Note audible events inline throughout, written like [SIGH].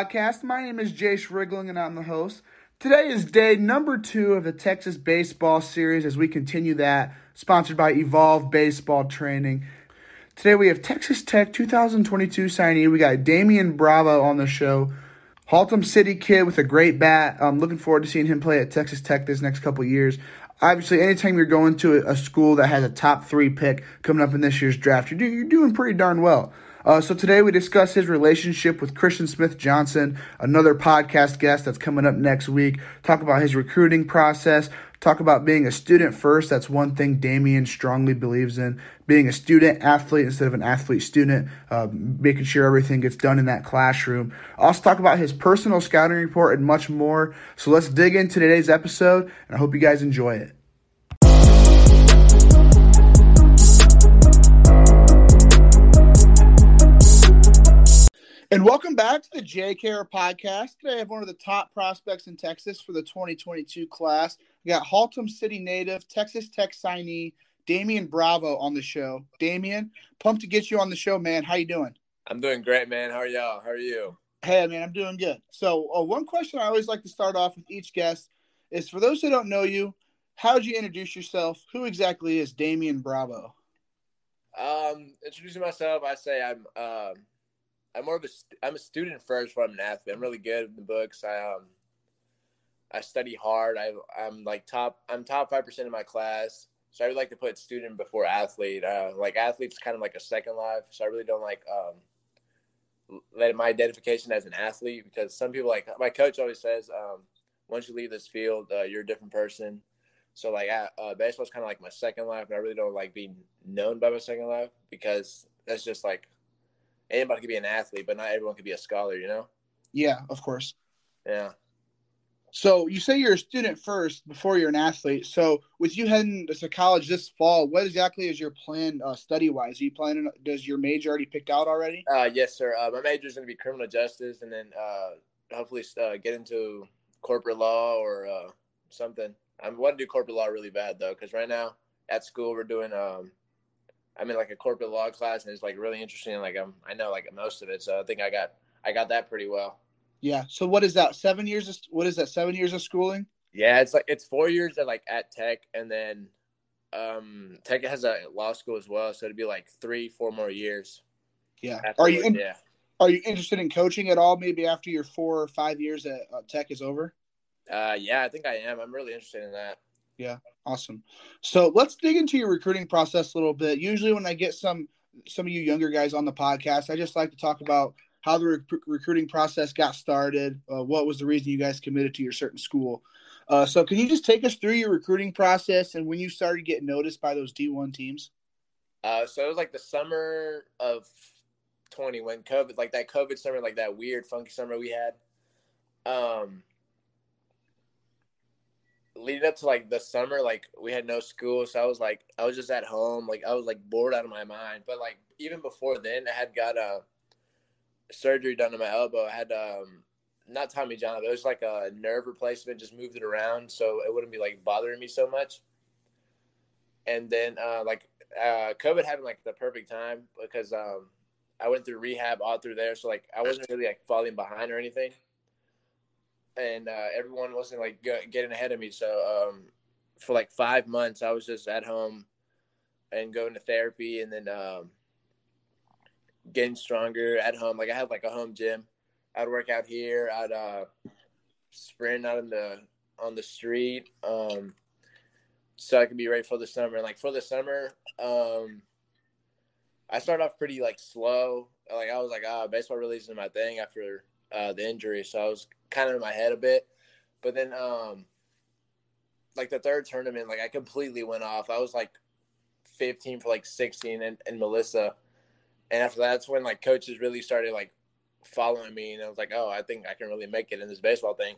Podcast. My name is Jayce Riegling and I'm the host. Today is day number two of the Texas Baseball Series as we continue that, sponsored by Evolve Baseball Training. Today we have Texas Tech 2022 signee. We got Damian Bravo on the show. Haltom City kid with a great bat. I'm looking forward to seeing him play at Texas Tech this next couple years. Obviously, anytime you're going to a school that has a top three pick coming up in this year's draft, you're, you're doing pretty darn well. Uh, so today we discuss his relationship with Christian Smith Johnson, another podcast guest that's coming up next week. Talk about his recruiting process. Talk about being a student first. That's one thing Damian strongly believes in. Being a student athlete instead of an athlete student. Uh, making sure everything gets done in that classroom. Also talk about his personal scouting report and much more. So let's dig into today's episode, and I hope you guys enjoy it. And welcome back to the JKR podcast. Today I have one of the top prospects in Texas for the 2022 class. We got Haltom City native, Texas Tech signee, Damian Bravo on the show. Damian, pumped to get you on the show, man. How you doing? I'm doing great, man. How are y'all? How are you? Hey, man, I'm doing good. So, uh, one question I always like to start off with each guest is for those who don't know you, how would you introduce yourself? Who exactly is Damian Bravo? Um, introducing myself, I say I'm um I'm more of a I'm a student first, but I'm an athlete. I'm really good in the books. I um I study hard. I I'm like top I'm top five percent of my class. So I would like to put student before athlete. Uh, like athlete's kind of like a second life. So I really don't like um let my identification as an athlete because some people like my coach always says um once you leave this field uh, you're a different person. So like uh, baseball's kind of like my second life, and I really don't like being known by my second life because that's just like anybody could be an athlete, but not everyone could be a scholar, you know? Yeah, of course. Yeah. So you say you're a student first before you're an athlete. So with you heading to college this fall, what exactly is your plan uh, study wise? Are you planning? Does your major already picked out already? Uh, yes, sir. Uh, my major is going to be criminal justice, and then uh, hopefully uh, get into corporate law or uh, something. I want to do corporate law really bad though, because right now at school we're doing um, I'm in like a corporate law class and it's like really interesting. Like I'm, I know like most of it, so I think I got I got that pretty well. Yeah. So what is that? Seven years? Of, what is that? Seven years of schooling? Yeah, it's like it's four years at like at Tech, and then um Tech has a law school as well, so it'd be like three, four more years. Yeah. Are you? In, yeah. Are you interested in coaching at all? Maybe after your four or five years at uh, Tech is over. Uh, yeah, I think I am. I'm really interested in that. Yeah, awesome. So let's dig into your recruiting process a little bit. Usually, when I get some some of you younger guys on the podcast, I just like to talk about how the rec- recruiting process got started. Uh, what was the reason you guys committed to your certain school? Uh, so, can you just take us through your recruiting process and when you started getting noticed by those D1 teams? Uh, so it was like the summer of 20 when COVID, like that COVID summer, like that weird funky summer we had. Um, leading up to like the summer, like we had no school, so I was like, I was just at home, like I was like bored out of my mind. But like even before then, I had got a surgery done to my elbow. I had um not Tommy John, but it was like a nerve replacement. Just moved it around so it wouldn't be like bothering me so much. And then uh like uh COVID happened like the perfect time because um I went through rehab all through there, so like I wasn't really like falling behind or anything and uh, everyone wasn't like getting ahead of me. So um, for like five months, I was just at home and going to therapy, and then um, getting stronger at home. Like I had like a home gym. I'd work out here. I'd uh, sprint out in the on the street, um, so I could be ready for the summer. And like for the summer, um, I started off pretty like slow. Like I was like, ah, oh, baseball really isn't my thing after uh, the injury, so I was kind of in my head a bit. But then, um, like the third tournament, like I completely went off. I was like 15 for like 16 and, and Melissa. And after that's when like coaches really started like following me, and I was like, oh, I think I can really make it in this baseball thing.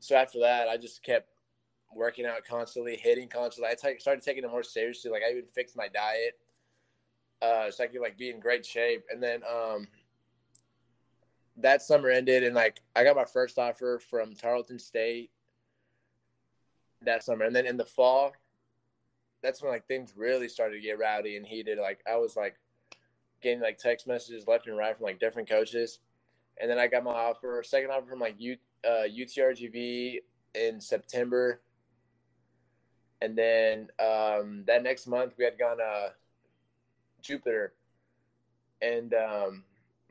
So after that, I just kept working out constantly, hitting constantly. I t- started taking it more seriously. Like I even fixed my diet, uh, so I could like be in great shape. And then um, that summer ended, and like I got my first offer from Tarleton State that summer, and then in the fall, that's when like things really started to get rowdy and heated. Like I was like getting like text messages left and right from like different coaches, and then I got my offer, second offer from like U, uh, UTRGV in September, and then um, that next month we had gone uh, Jupiter, and um,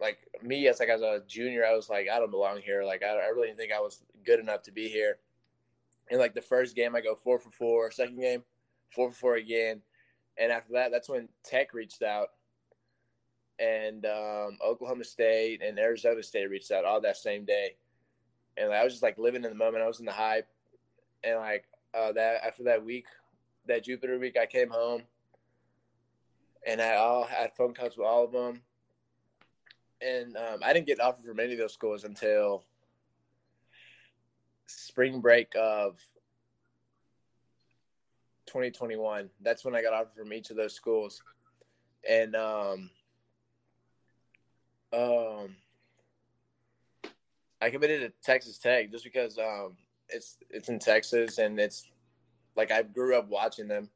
like me as like as a junior, I was like I don't belong here. Like I, I really didn't think I was good enough to be here. And like the first game, I go four for four. Second game, four for four again. And after that, that's when Tech reached out, and um, Oklahoma State and Arizona State reached out all that same day. And like, I was just like living in the moment. I was in the hype, and like uh, that after that week, that Jupiter week, I came home, and I all had phone calls with all of them. And um, I didn't get offered from any of those schools until spring break of 2021. That's when I got offered from each of those schools, and um, um, I committed to Texas Tech just because um, it's it's in Texas and it's like I grew up watching them.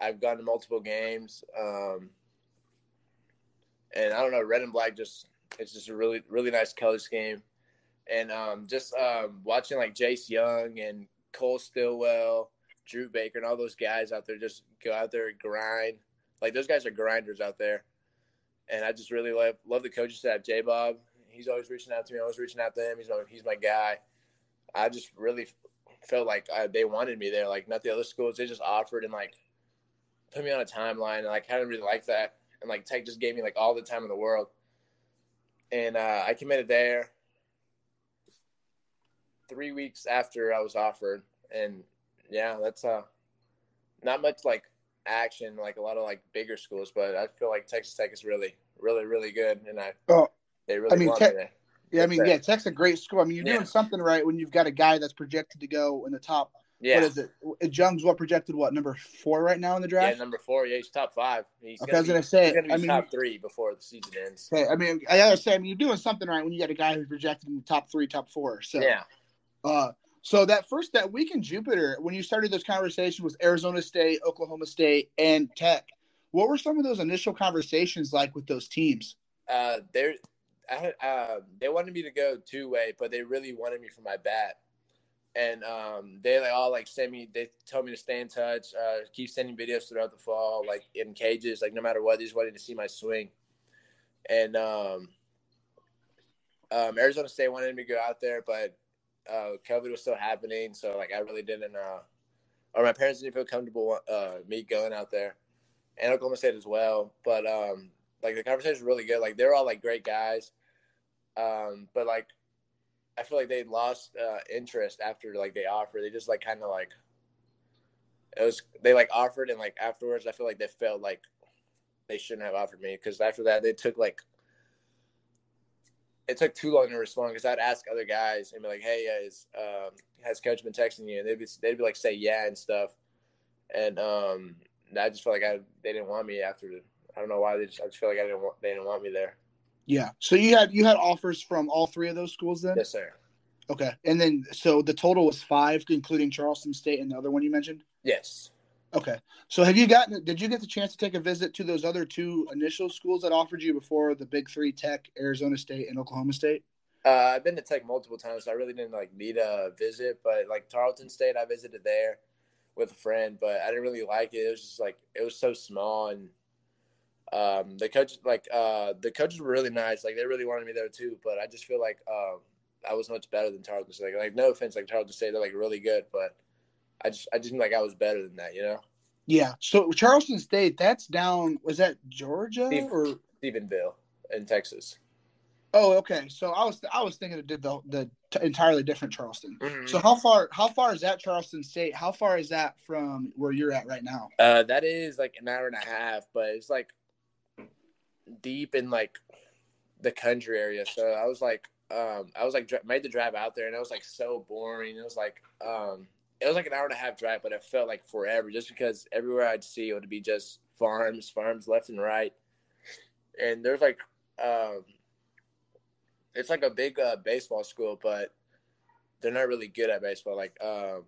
I've gone to multiple games, um, and I don't know, red and black just it's just a really really nice color scheme, and um, just um, watching like Jace Jung and Cole Stilwell Dru Baker and all those guys out there just go out there and grind. Like those guys are grinders out there. And I just really love love the coaching staff. J Bob, he's always reaching out to me. I was reaching out to him. He's my, he's my guy. I just really felt like I, they wanted me there. Like not the other schools, they just offered and like put me on a timeline. And like I didn't really like that. And like Tech just gave me like all the time in the world. And uh, I committed there three weeks after I was offered, and yeah, that's uh, not much like action like a lot of like bigger schools, but I feel like Texas Tech is really, really, really good, and I oh, they really I mean, want me there. yeah, I mean, yeah, Tech's a great school. I mean, you're Yeah. doing something right when you've got a guy that's projected to go in the top. Yeah, What is it? Jung's what projected? What number four right now in the draft? yeah, number four. Yeah, he's top five. He's okay, gonna was be, gonna say. he's gonna be I mean, top three before the season ends. okay, I mean, I gotta say, I mean, you're doing something right when you got a guy who's projected in the top three, top four. So Yeah, Uh, so that first that week in Jupiter, when you started those conversations with Arizona State, Oklahoma State, and Tech, what were some of those initial conversations like with those teams? uh, I, had- uh, they wanted me to go two way, but they really wanted me for my bat. And um, they like all like send me. They told me to stay in touch, uh, keep sending videos throughout the fall, like in cages, like no matter what. They just wanted to see my swing. And um, um, Arizona State wanted me to go out there, but uh, COVID was still happening, so like I really didn't. Uh, or my parents didn't feel comfortable uh, me going out there, and Oklahoma State as well. But um, like the conversation was really good. Like they're all like great guys, um, but like I feel like they lost uh, interest after like they offered. They just like kind of like it was they like offered and like afterwards I feel like they felt like they shouldn't have offered me because after that they took like it took too long to respond because I'd ask other guys and be like, "Hey, is um, has coach been texting you?" And they'd be they'd be like, "Say yeah" and stuff, and um, I just felt like I they didn't want me after. I don't know why they just I just feel like I didn't want they didn't want me there. Yeah. So you had you had offers from all three of those schools then? Yes, sir. Okay. And then so the total was five, including Charleston State and the other one you mentioned? Yes. Okay. So have you gotten did you get the chance to take a visit to those other two initial schools that offered you before the big three Tech, Arizona State, and Oklahoma State? Uh, I've been to Tech multiple times, so I really didn't like need a visit. But like Tarleton State, I visited there with a friend, but I didn't really like it. It was just like it was so small, and um, the coach like uh, the coaches were really nice. Like they really wanted me there too. But I just feel like um, I was much better than Tarleton State. Like no offense, like Tarleton State, they're like really good, but I just I just feel like I was better than that. You know, Yeah. So Charleston State, that's down was that Georgia Steve- or Stephenville in Texas. Oh, okay. So I was I was thinking of the, the t- entirely different Charleston. Mm-hmm. So how far how far is that Charleston State? How far is that from where you're at right now? Uh, that is like an hour and a half, but it's like deep in like the country area. So I was like, um, I was like made the drive out there, and it was like so boring. It was like, um, it was like an hour and a half drive, but it felt like forever, just because everywhere I'd see it would be just farms, farms left and right, and there's like, um, it's like a big uh, baseball school, but they're not really good at baseball. Like, um,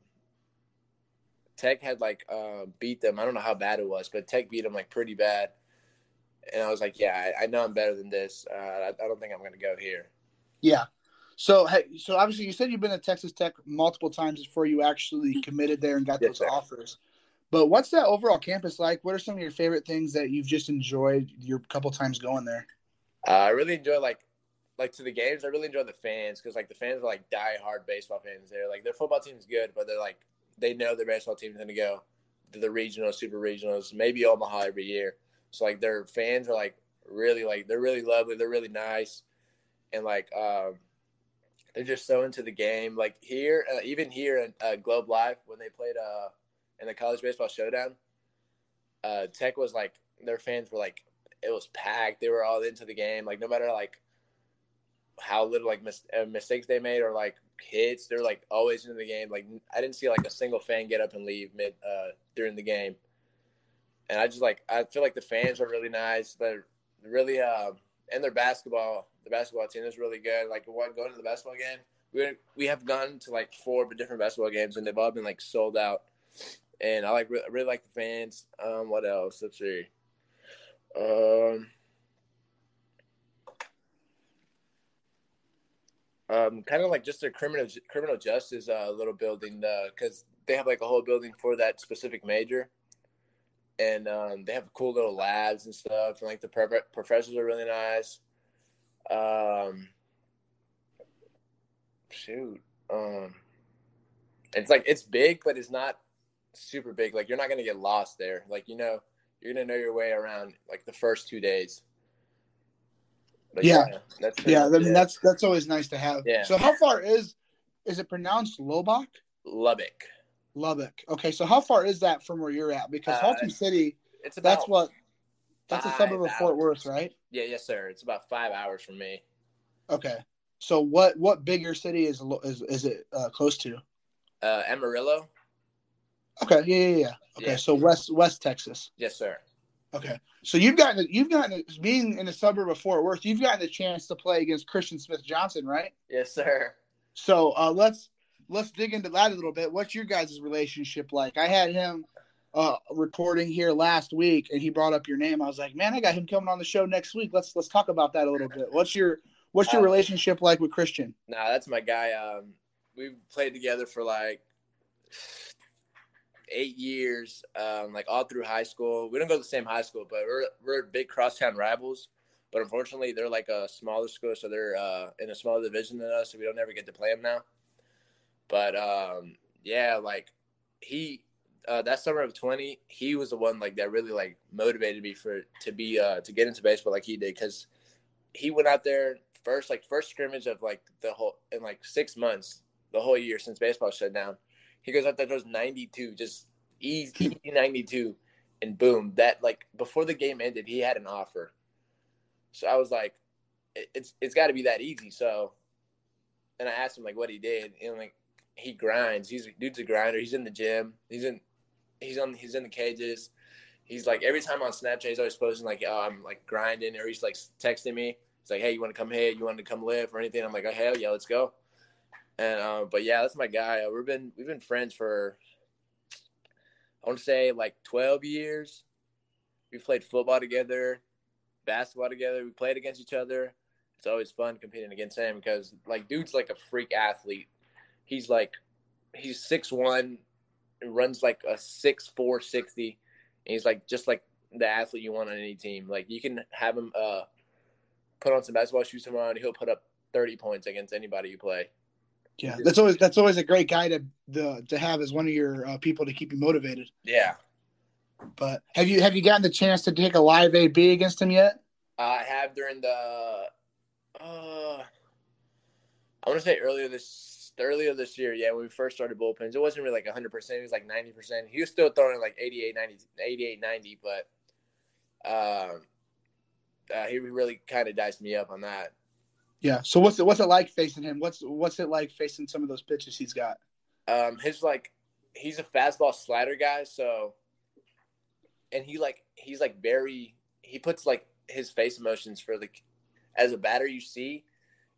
Tech had like uh, beat them. I don't know how bad it was, but Tech beat them like pretty bad. And I was like, yeah, I, I know I'm better than this. Uh, I, I don't think I'm going to go here. Yeah. So, hey, so obviously you said you've been at Texas Tech multiple times before you actually committed there and got yes, those sir. offers. But what's that overall campus like? What are some of your favorite things that you've just enjoyed your couple times going there? Uh, I really enjoy like like to the games. I really enjoy the fans because like the fans are like die hard baseball fans. They're like their football team's good, but they're like they know their baseball team's going to go to the regional, super regionals, maybe Omaha every year. So like their fans are like really like they're really lovely, they're really nice, and like um, they're just so into the game. Like here, uh, even here in uh, Globe Life when they played uh, in the college baseball showdown, uh, Tech was like their fans were like it was packed. They were all into the game. Like no matter like how little like mis- uh, mistakes they made or like hits. They're like always in the game. Like I didn't see like a single fan get up and leave mid uh, during the game. And I just like I feel like the fans are really nice. They're really uh, and their basketball the basketball team is really good. Like what going to the basketball game, we we have gone to like four different basketball games and they've all been like sold out. And I like really, really like the fans. Um, what else? Let's see. Um, um, kind of like just their criminal criminal justice uh, little building because uh, they have like a whole building for that specific major, and um, they have cool little labs and stuff. And like the professors are really nice. Um, shoot, um, it's like it's big, but it's not super big. Like you're not gonna get lost there. Like you know, you're gonna know your way around like the first two days. But yeah, yeah, that's yeah. I mean, that's that's always nice to have. Yeah. So how far is is it pronounced Lobach? Lubbock. Lubbock. Okay, so how far is that from where you're at? Because uh, Haltom City, it's about that's what that's a suburb of Fort Worth, right? Yeah, yes, sir. It's about five hours from me. Okay, so what what bigger city is is is it uh, close to? Uh, Amarillo. Okay, yeah, yeah, yeah. Okay, yeah. so West West Texas. Yes, sir. Okay, so you've gotten you've gotten being in the suburb of Fort Worth, you've gotten the chance to play against Christian Smith Johnson, right? Yes, sir. So uh, let's let's dig into that a little bit. What's your guys' relationship like? I had him uh, recording here last week, and he brought up your name. I was like, man, I got him coming on the show next week. Let's let's talk about that a little bit. What's your what's your uh, relationship like with Christian? Nah, that's my guy. Um, we've played together for like eight years, um, like all through high school. We don't go to the same high school, but we're we're big crosstown rivals. But unfortunately, they're like a smaller school, so they're uh, in a smaller division than us, so we don't ever get to play them now. But um, yeah, like he uh, that summer of twenty, he was the one like that really like motivated me for to be uh, to get into baseball like he did because he went out there first like first scrimmage of like the whole in like six months the whole year since baseball shut down he goes out there, throws 92, just easy [LAUGHS] 92. And boom, that like before the game ended, he had an offer. So I was like, it's it's got to be that easy. So, and I asked him like what he did, and like he grinds. He's dude's a grinder. He's in the gym. He's in he's on he's in the cages. He's like every time on Snapchat, he's always posting like, "Oh, I'm like grinding," or he's like texting me. He's like, "Hey, you want to come hit? You want to come live or anything?" I'm like, "Oh hell yeah, let's go." And uh, but yeah, that's my guy. Uh, we've been we've been friends for I want to say like 12 years. We played football together, basketball together. We played against each other. It's always fun competing against him because like dude's like a freak athlete. He's like he's six one, runs like a six four sixty. And he's like just like the athlete you want on any team. Like you can have him uh put on some basketball shoes tomorrow and he'll put up thirty points against anybody you play. Yeah, that's always that's always a great guy to the to have as one of your uh, people to keep you motivated. Yeah. But have you have you gotten the chance to take a live AB against him yet? I have during the uh I want to say earlier this earlier this year, yeah, when we first started bullpens. It wasn't really like 100%, it was like 90%. He was still throwing like 88 90 88 90, but um uh, he really kind of diced me up on that. Yeah. So what's it what's it like facing him? What's what's it like facing some of those pitches he's got? Um, his like he's a fastball slider guy, so and he like he's like very he puts like his face emotions for like as a batter you see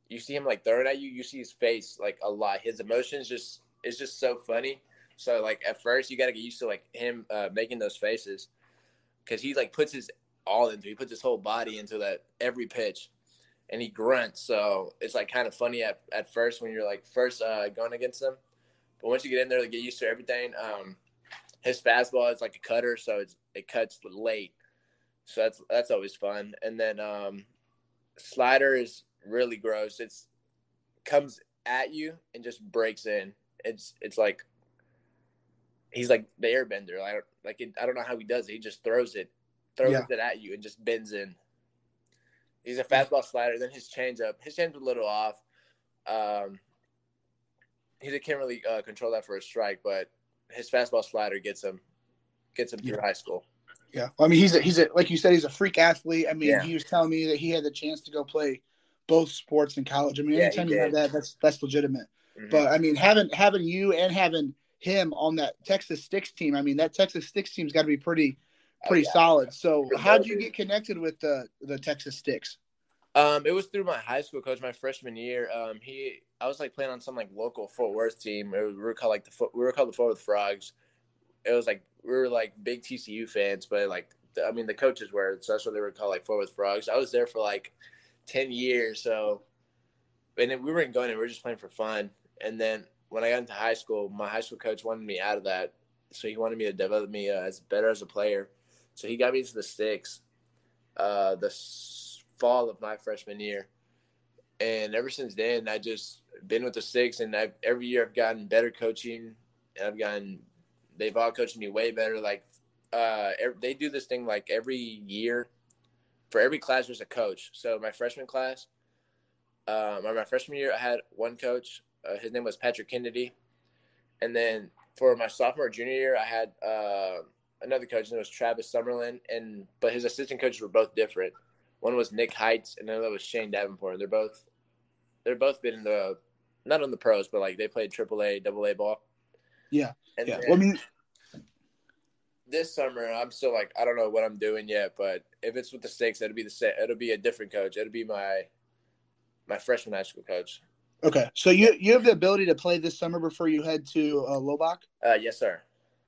you see him like throwing at you you see his face like a lot. His emotions just it's just so funny. So like at first you got to get used to like him uh, making those faces. Because he like puts his all into he puts his whole body into that every pitch. And he grunts. So it's like kind of funny at, at first when you're like first uh, going against him. But once you get in there to get used to everything um his fastball is like a cutter so it's it cuts late. So that's that's always fun. And then um slider is really gross it's comes at you and just breaks in it's it's like he's like the airbender. I don't like it, I don't know how he does it. He just throws it, throws Yeah. it at you, and just bends in. He's a fastball slider. Then his changeup, his changeup's a little off. Um, he can't really uh, control that for a strike, but his fastball slider gets him, gets him through Yeah. high school. Yeah. I mean he's a he's a like you said, he's a freak athlete. I mean, Yeah. he was telling me that he had the chance to go play both sports and college. I mean, Yeah, anytime you have that, that's that's legitimate. Mhm. But I mean, having having you and having him on that Texas Sticks team, I mean, that Texas Sticks team's got to be pretty Oh, pretty yeah. solid. So, how did you get connected with the the Texas Sticks? Um, it was through my high school coach my freshman year. Um, he I was like playing on some like local Fort Worth team. We were called like the we were called the Fort Worth Frogs. It was like we were like big TCU fans, but like the, I mean the coaches were, so that's what they were called like Fort Worth Frogs. I was there for like ten years, so and then we weren't going, and we were just playing for fun. And then when I got into high school, my high school coach wanted me out of that, so he wanted me to develop me uh, as better as a player. So he got me into the sticks. Uh, the fall of my freshman year, and ever since then, I just been with the Sticks, and I've every year I've gotten better coaching, and I've gotten they've all coached me way better. Like uh, they do this thing like every year. For every class, there's a coach. So my freshman class, um, or my freshman year, I had one coach. Uh, his name was Patrick Kennedy, and then for my sophomore junior year, I had uh, another coach. His name was Travis Summerlin, and but his assistant coaches were both different. One was Nick Heights, and another was Shane Davenport. They're both they're both been in the not on the pros, but like they played AAA, Double A ball. Yeah, And Yeah, well, I mean, this summer, I'm still like I don't know what I'm doing yet, but if it's with the Sticks, it'll be the same. It'll be a different coach. It'll be my my freshman high school coach. okay. So you you have the ability to play this summer before you head to uh, Lobach. Uh, yes, sir.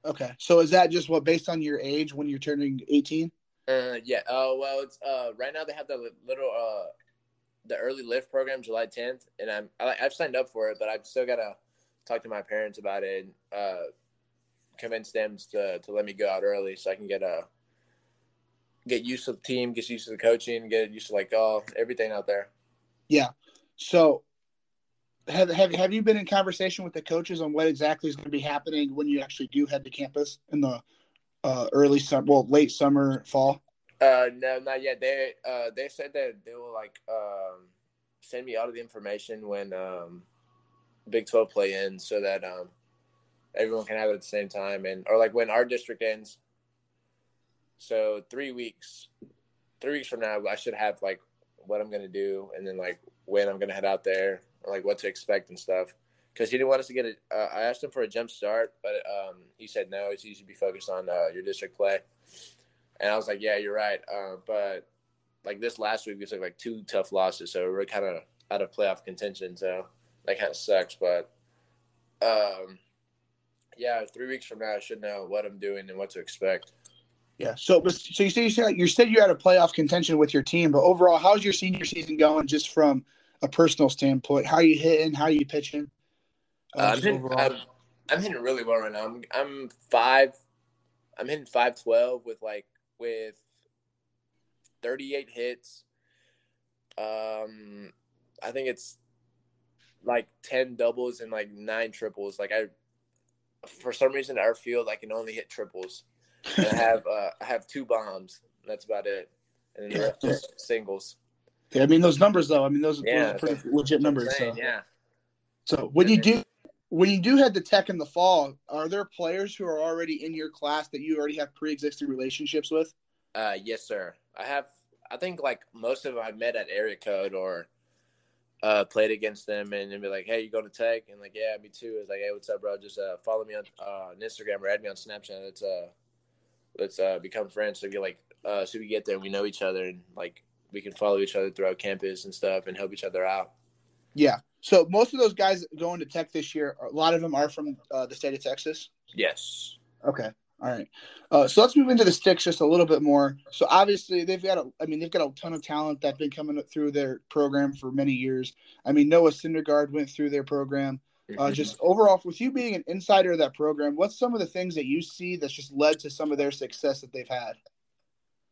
Okay. So is that just what based on your age when you're turning 18? Uh, yeah. Oh well, it's uh right now they have the little uh the early lift program July 10th, and I'm I, I've signed up for it, but I've still gotta talk to my parents about it. And, uh, convince them to to let me go out early so I can get a get used to the team, get used to the coaching, get used to like all everything out there. Yeah. So have have have you been in conversation with the coaches on what exactly is going to be happening when you actually do head to campus in the uh, early summer, well, late summer, fall? Uh, no, not yet. They uh they said that they will like um send me all of the information when um Big Twelve play ends, so that um everyone can have it at the same time, and or like when our district ends. So three weeks, three weeks from now, I should have like what I'm gonna do, and then like when I'm gonna head out there, like what to expect and stuff. Because he didn't want us to get it. Uh, I asked him for a jump start, but um, he said no. It's easy to be focused on uh, your district play. And I was like, yeah, you're right. Uh, but like this last week, we took like two tough losses, so we're kind of out of playoff contention. So that kind of sucks. But um, yeah, three weeks from now, I should know what I'm doing and what to expect. Yeah. So, so you said you said you you're out of playoff contention with your team, but overall, how's your senior season going? Just from a personal standpoint, how are you hitting? How are you pitching? Uh, I'm, hitting. I'm, I'm hitting really well right now. I'm I'm five. I'm hitting five twelve with like with thirty eight hits. Um, I think it's like ten doubles and like nine triples. Like I, for some reason, our field I can only hit triples. I have uh, I have two bombs. That's about it. And then the rest is singles. Yeah, I mean those numbers though. I mean those, Yeah, those are pretty legit That's what I'm numbers. saying, So. Yeah. so when you do when you do head to tech in the fall, are there players who are already in your class that you already have pre-existing relationships with? Uh, yes, sir. I have I think like most of them I met at area code or uh, played against them and then be like, hey, you going to Tech? And like, yeah, me too. It's like, hey, what's up, bro? Just uh, follow me on, uh, on Instagram or add me on Snapchat. Let's uh, let's uh, become friends. So get like, uh, so we get there we know each other and like we can follow each other throughout campus and stuff and help each other out. Yeah. So most of those guys going to Tech this year, a lot of them are from uh, the state of Texas. Yes. Okay. All right. Uh, so let's move into the sticks just a little bit more. So obviously they've got a, I mean, they've got a ton of talent that's been coming through their program for many years. I mean, Noah Syndergaard went through their program. Uh, just overall, with you being an insider of that program, what's some of the things that you see that's just led to some of their success that they've had?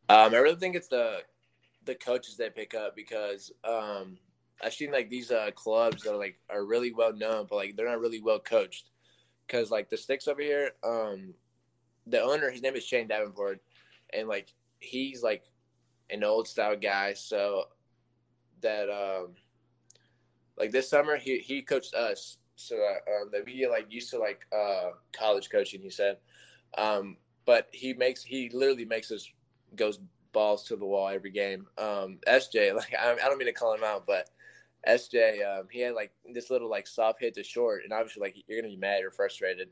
Um, I really think it's the the coaches they pick up because um, I've seen like these uh, clubs that are like are really well known, but like they're not really well coached. Because like the sticks over here, um, the owner, his name is Shane Davenport, and like he's like an old style guy. So that um, like this summer he he coached us. So um, that we like used to like uh college coaching. He said, um, but he makes he literally makes us goes balls to the wall every game. Um, SJ, [LAUGHS] like I, I don't mean to call him out, but SJ, um, he had like this little like soft hit to short, and obviously like you're gonna be mad or frustrated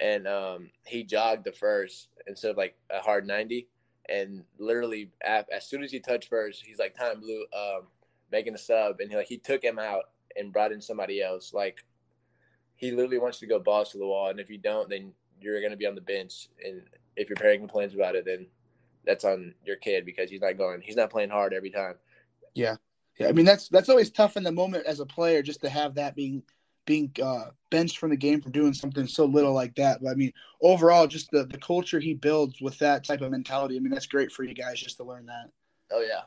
and um, he jogged the first instead of like a hard 90 and literally as soon as he touched first he's like time blue um, making a sub and he like he took him out and brought in somebody else like he literally wants to go balls to the wall and if you don't then you're going to be on the bench and if your parent complains about it then that's on your kid because he's not going he's not playing hard every time yeah yeah i mean that's that's always tough in the moment as a player just to have that being being uh, benched from the game for doing something so little like that. But I mean, overall, just the, the culture he builds with that type of mentality. I mean, that's great for you guys just to learn that. Oh yeah.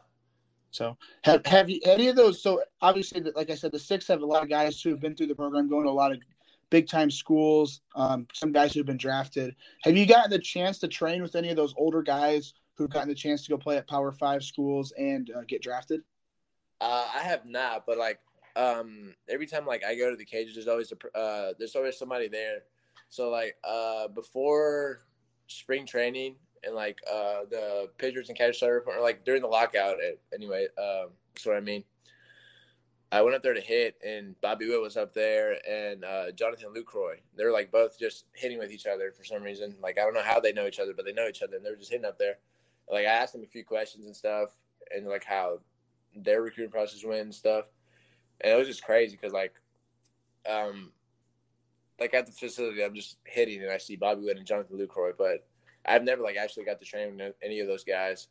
So have have you any of those? So obviously, like I said, the Sticks have a lot of guys who have been through the program, going to a lot of big time schools. Um, some guys who've been drafted. Have you gotten the chance to train with any of those older guys who've gotten the chance to go play at Power Five schools and uh, get drafted? Uh, I have not, but like um every time like I go to the cages, there's always a uh there's always somebody there. So like uh before spring training and like uh the pitchers and catchers like during the lockout anyway, um that's what I mean. I went up there to hit, and Bobby Witt was up there, and uh, Jonathan Lucroy. They're like both just hitting with each other for some reason. Like I don't know how they know each other, but they know each other, and they were just hitting up there. Like I asked them a few questions and stuff, and like how their recruiting process went and stuff and it was just crazy because like, um, like at the facility, I'm just hitting and I see Bobby Witt and Jonathan Lucroy, but I've never like actually got to train with any of those guys.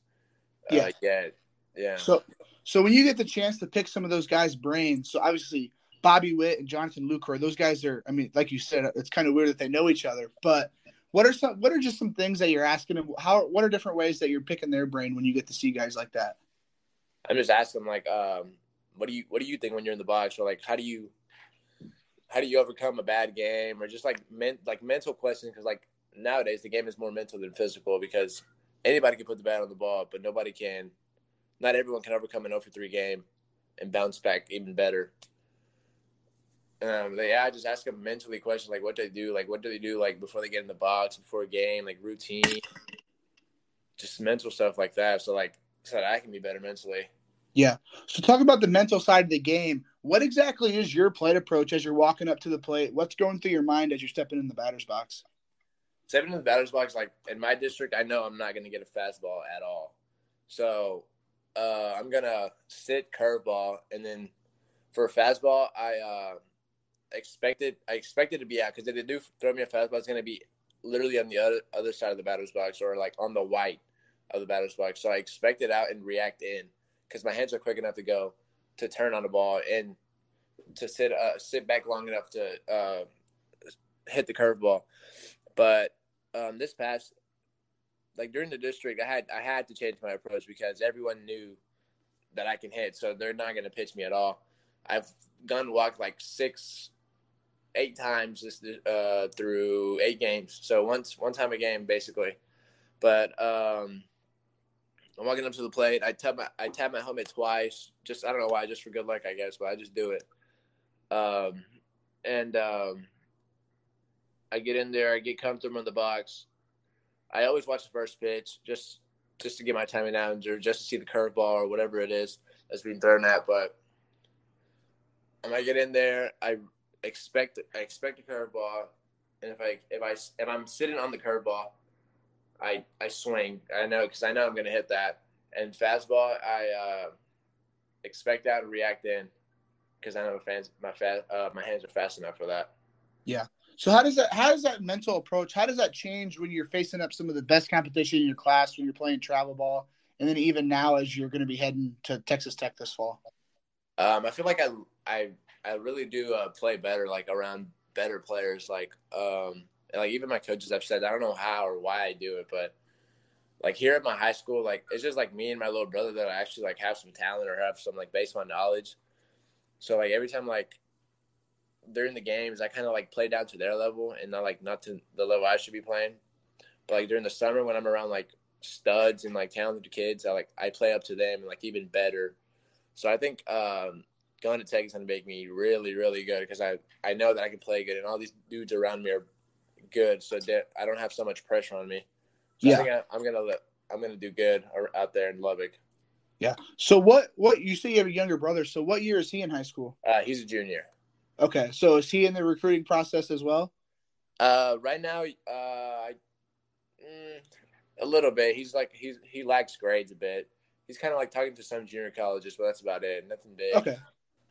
Uh, yeah. Yet. Yeah. So, so when you get the chance to pick some of those guys' brains, so obviously Bobby Witt and Jonathan Lucroy, those guys are. I mean, like you said, it's kind of weird that they know each other. But what are some? What are just some things that you're asking them? How? What are different ways that you're picking their brain when you get to see guys like that? I'm just asking like, um, what do you what do you think when you're in the box or like how do you how do you overcome a bad game or just like men, like mental questions because like nowadays the game is more mental than physical because anybody can put the bat on the ball but nobody can not everyone can overcome an 0 for 3 game and bounce back even better um, yeah, I just ask them mentally questions like what do they do, like what do they do, like before they get in the box, before a game, like routine, just mental stuff like that. So like, so that I can be better mentally. Yeah. So talk about the mental side of the game. What exactly is your plate approach as you're walking up to the plate? What's going through your mind as you're stepping in the batter's box? Stepping in the batter's box, like in my district, I know I'm not going to get a fastball at all. So uh, I'm to sit curveball, and then for fastball, I uh, expected I expected to be out because if they do throw me a fastball, it's to be literally on the other other side of the batter's box or like on the white of the batter's box. So I expect it out and react in because my hands are quick enough to go to turn on the ball and to sit uh, sit back long enough to uh, hit the curveball. But um, this past, like during the district, I had I had to change my approach because everyone knew that I can hit, so they're not going to pitch me at all. I've gone walk like six, eight times this uh, through eight games, so once one time a game basically. But um, I'm walking up to the plate. I tap my I tap my helmet twice. Just I don't know why, just for good luck, I guess, but I just do it. Um, and um, I get in there. I get comfortable in the box. I always watch the first pitch just just to get my timing down or just to see the curveball or whatever it is that's being thrown at. But when I get in there, I expect I expect a curveball, and if I if I if I'm sitting on the curveball, I I swing. I know because I know I'm gonna hit that. And fastball, I uh, expect that and react in because I know my fans my uh, my hands are fast enough for that. Yeah. So how does that how does that mental approach how does that change when you're facing up some of the best competition in your class when you're playing travel ball and then even now as you're going to be heading to Texas Tech this fall? Um, I feel like I I I really do uh, play better like around better players like um like even my coaches have said I don't know how or why I do it but like here at my high school like it's just like me and my little brother that I actually like have some talent or have some like baseball knowledge. So like every time like during the games, I kind of like play down to their level and not like not to the level I should be playing. But like during the summer when I'm around like studs and like talented kids, I like I play up to them and like even better. So I think um, going to Tech is going to make me really really good because I I know that I can play good and all these dudes around me are good, so I don't have so much pressure on me. So yeah. I think I, am gonna I'm gonna do good out there in Lubbock. Yeah. So what what you say you have a younger brother? So what year is he in high school? Uh, he's a junior. Okay, so is he in the recruiting process as well? Uh, right now, uh, mm, a little bit. He's like he's he lacks grades a bit. He's kind of like talking to some junior colleges, but that's about it. Nothing big. Okay,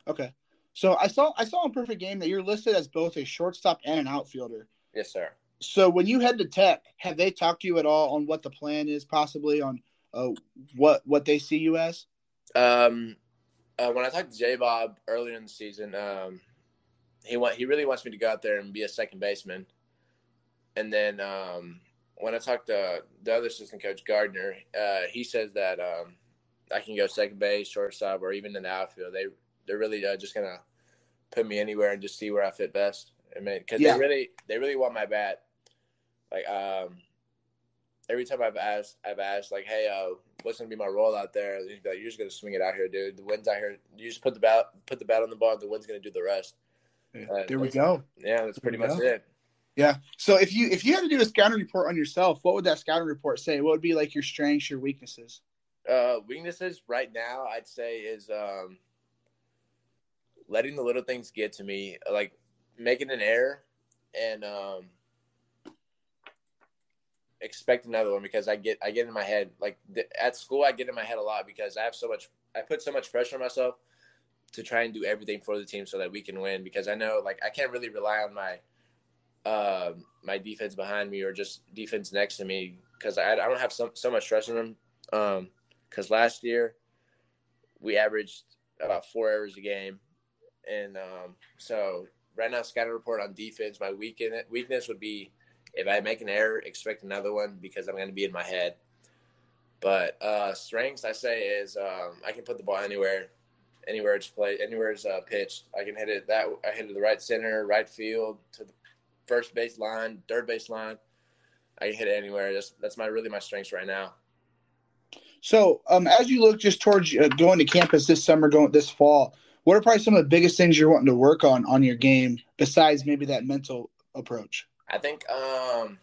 okay. So I saw I saw on Perfect Game that you're listed as both a shortstop and an outfielder. Yes, sir. So when you head to Tech, have they talked to you at all on what the plan is, possibly on uh, what what they see you as? Um, uh, when I talked to J Bob earlier in the season, um, he want he really wants me to go out there and be a second baseman. And then um, when I talked to the other assistant coach Gardner, uh, he says that um, I can go second base, shortstop, or even in the outfield. They they're really uh, just gonna put me anywhere and just see where I fit best. I mean, because yeah. they really they really want my bat. Like um, every time I've asked, I've asked like, "Hey, uh, what's gonna be my role out there?" Like, You're just gonna swing it out here, dude. The wind's out here. You just put the bat, put the bat on the ball. The wind's gonna do the rest. Uh, there we go. Yeah, that's pretty much go. it. Yeah. So if you if you had to do a scouting report on yourself, what would that scouting report say? What would be like your strengths, your weaknesses? Uh, weaknesses right now, I'd say is um, letting the little things get to me, like making an error and um, expect another one because I get I get in my head like at school I get in my head a lot because I have so much I put so much pressure on myself to try and do everything for the team so that we can win because I know like I can't really rely on my uh, my defense behind me or just defense next to me because I, I don't have so, so much trust in them. Because um, last year we averaged about four errors a game, and um, so right now scouting report on defense. My weakness would be if I make an error, expect another one because I'm going to be in my head. But uh, strengths, I say, is um, I can put the ball anywhere anywhere it's played, anywhere it's uh, pitched. I can hit it that I hit it the right center, right field, to the first base line, third base line. I can hit it anywhere. That's that's my really my strengths right now. So, um, as you look just towards uh, going to campus this summer, going this fall, what are probably some of the biggest things you're wanting to work on on your game besides maybe that mental approach? I think um,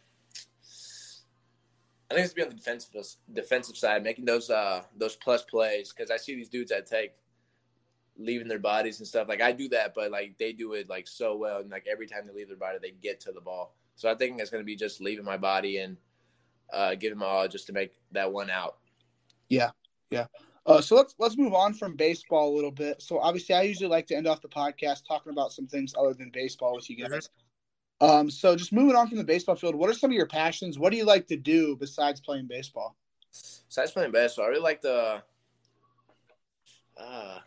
I think it's be on the defensive defensive side, making those uh those plus plays because I see these dudes that take leaving their bodies and stuff. Like I do that, but like they do it like so well, and like every time they leave their body, they get to the ball. So I think it's going to be just leaving my body and uh, giving my all just to make that one out. Yeah, yeah. Uh, so let's let's move on from baseball a little bit. So obviously, I usually like to end off the podcast talking about some things other than baseball with you guys. Mm-hmm. Um, so just moving on from the baseball field, what are some of your passions? What do you like to do besides playing baseball? Besides playing baseball, I really like the. Uh,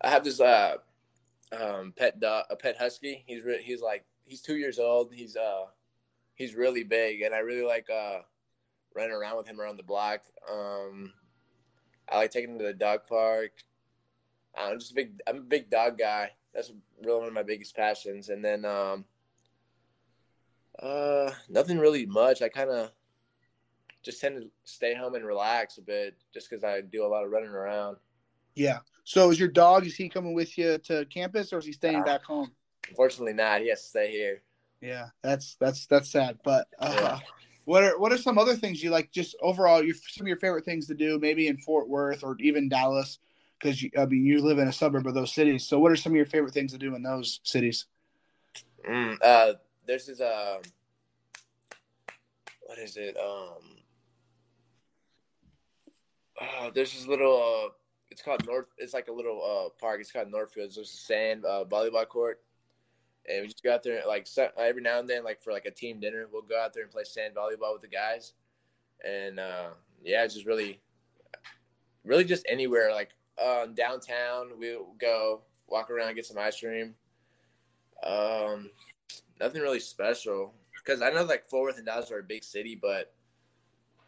I have this uh um pet dog, a pet husky. He's re- he's like he's two years old. He's uh he's really big, and I really like uh running around with him around the block. Um, I like taking him to the dog park. I'm just a big I'm a big dog guy. That's really one of my biggest passions. And then um uh nothing really much. I kind of just tend to stay home and relax a bit just because I do a lot of running around. Yeah. So is your dog? Is he coming with you to campus, or is he staying uh, back home? Unfortunately, not. He has to stay here. Yeah, that's that's that's sad. But uh, yeah. What are what are some other things you like? Just overall, your some of your favorite things to do, maybe in Fort Worth or even Dallas, because I mean you live in a suburb of those cities. So, what are some of your favorite things to do in those cities? Mm, uh, there's this uh, what is it? Um, uh, there's this little. Uh, it's called North. It's like a little uh park. It's called Northfield. There's a sand uh, volleyball court, and we just go out there like every now and then, like for like a team dinner, we'll go out there and play sand volleyball with the guys, and uh, yeah, it's just really, really just anywhere like um, downtown. We'll go walk around, get some ice cream. Um, nothing really special because I know like Fort Worth and Dallas are a big city, but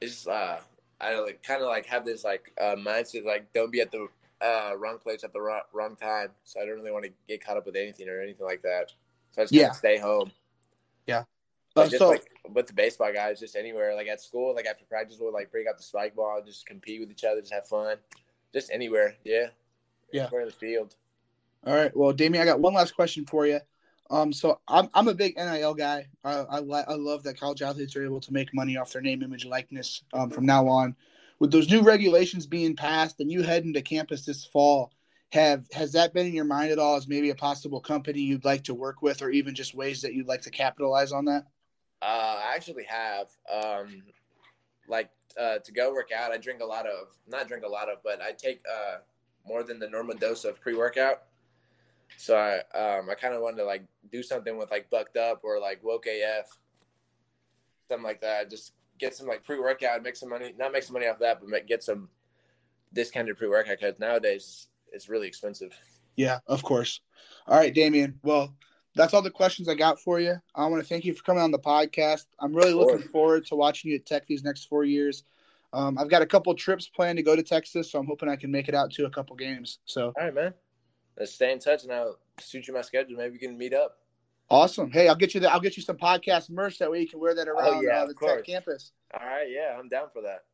it's uh I like kind of like have this like uh, mindset like don't be at the uh, wrong place at the wrong, wrong time. So I don't really want to get caught up with anything or anything like that. So I just yeah. stay home. Yeah. But uh, just so, like with the baseball guys, just anywhere, like at school, like after practice, we'll like bring out the spike ball, and just compete with each other, just have fun, just anywhere. Yeah. Yeah. Anywhere in the field. All right. Well, Damian, I got one last question for you. Um, so I'm I'm a big NIL guy. I I, I love that college athletes are able to make money off their name, image, likeness um, from now on. With those new regulations being passed, and you heading to campus this fall, have has that been in your mind at all as maybe a possible company you'd like to work with, or even just ways that you'd like to capitalize on that? Uh, I actually have. Um, like uh, to go work out, I drink a lot of not drink a lot of, but I take uh, more than the normal dose of pre workout. So I um I kind of wanted to like do something with like Bucked Up or like Woke AF, something like that. Just get some like pre workout, make some money. Not make some money off that, but make, get some discounted pre workout because nowadays it's really expensive. Yeah, of course. All right, Damian. Well, that's all the questions I got for you. I want to thank you for coming on the podcast. I'm really looking forward to watching you at Tech these next four years. Um, I've got a couple trips planned to go to Texas, so I'm hoping I can make it out to a couple games. So, all right, man let's stay in touch and I'll shoot you my schedule. Maybe we can meet up. Awesome. Hey, I'll get you the I'll get you some podcast merch that way you can wear that oh, around oh, yeah, uh, the tech campus. All right, yeah, I'm down for that.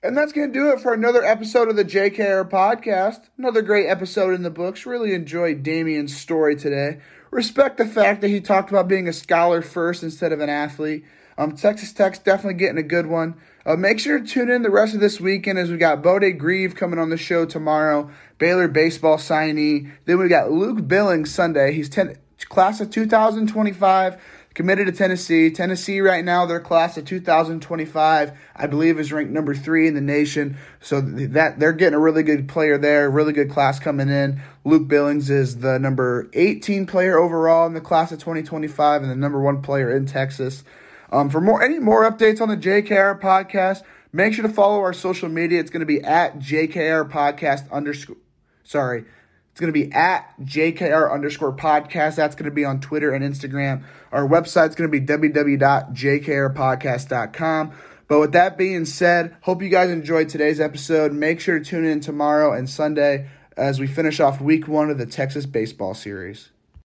And that's going to do it for another episode of the JKR podcast. Another great episode in the books. Really enjoyed Damian's story today. Respect the fact that he talked about being a scholar first instead of an athlete. Um, Texas Tech's definitely getting a good one. Uh, make sure to tune in the rest of this weekend as we got Bode Grieve coming on the show tomorrow, Baylor baseball signee. Then we got Luke Billings Sunday. He's ten, class of 2025, committed to Tennessee. Tennessee right now, their class of 2025, I believe, is ranked number three in the nation. So that they're getting a really good player there, really good class coming in. Luke Billings is the number 18 player overall in the class of 2025 and the number one player in Texas. Um, for more any more updates on the JKR podcast, make sure to follow our social media. It's going to be at JKR podcast underscore. Sorry, it's going to be at JKR underscore podcast. That's going to be on Twitter and Instagram. Our website's going to be www.jkrpodcast.com. But with that being said, hope you guys enjoyed today's episode. Make sure to tune in tomorrow and Sunday as we finish off week one of the Texas baseball series.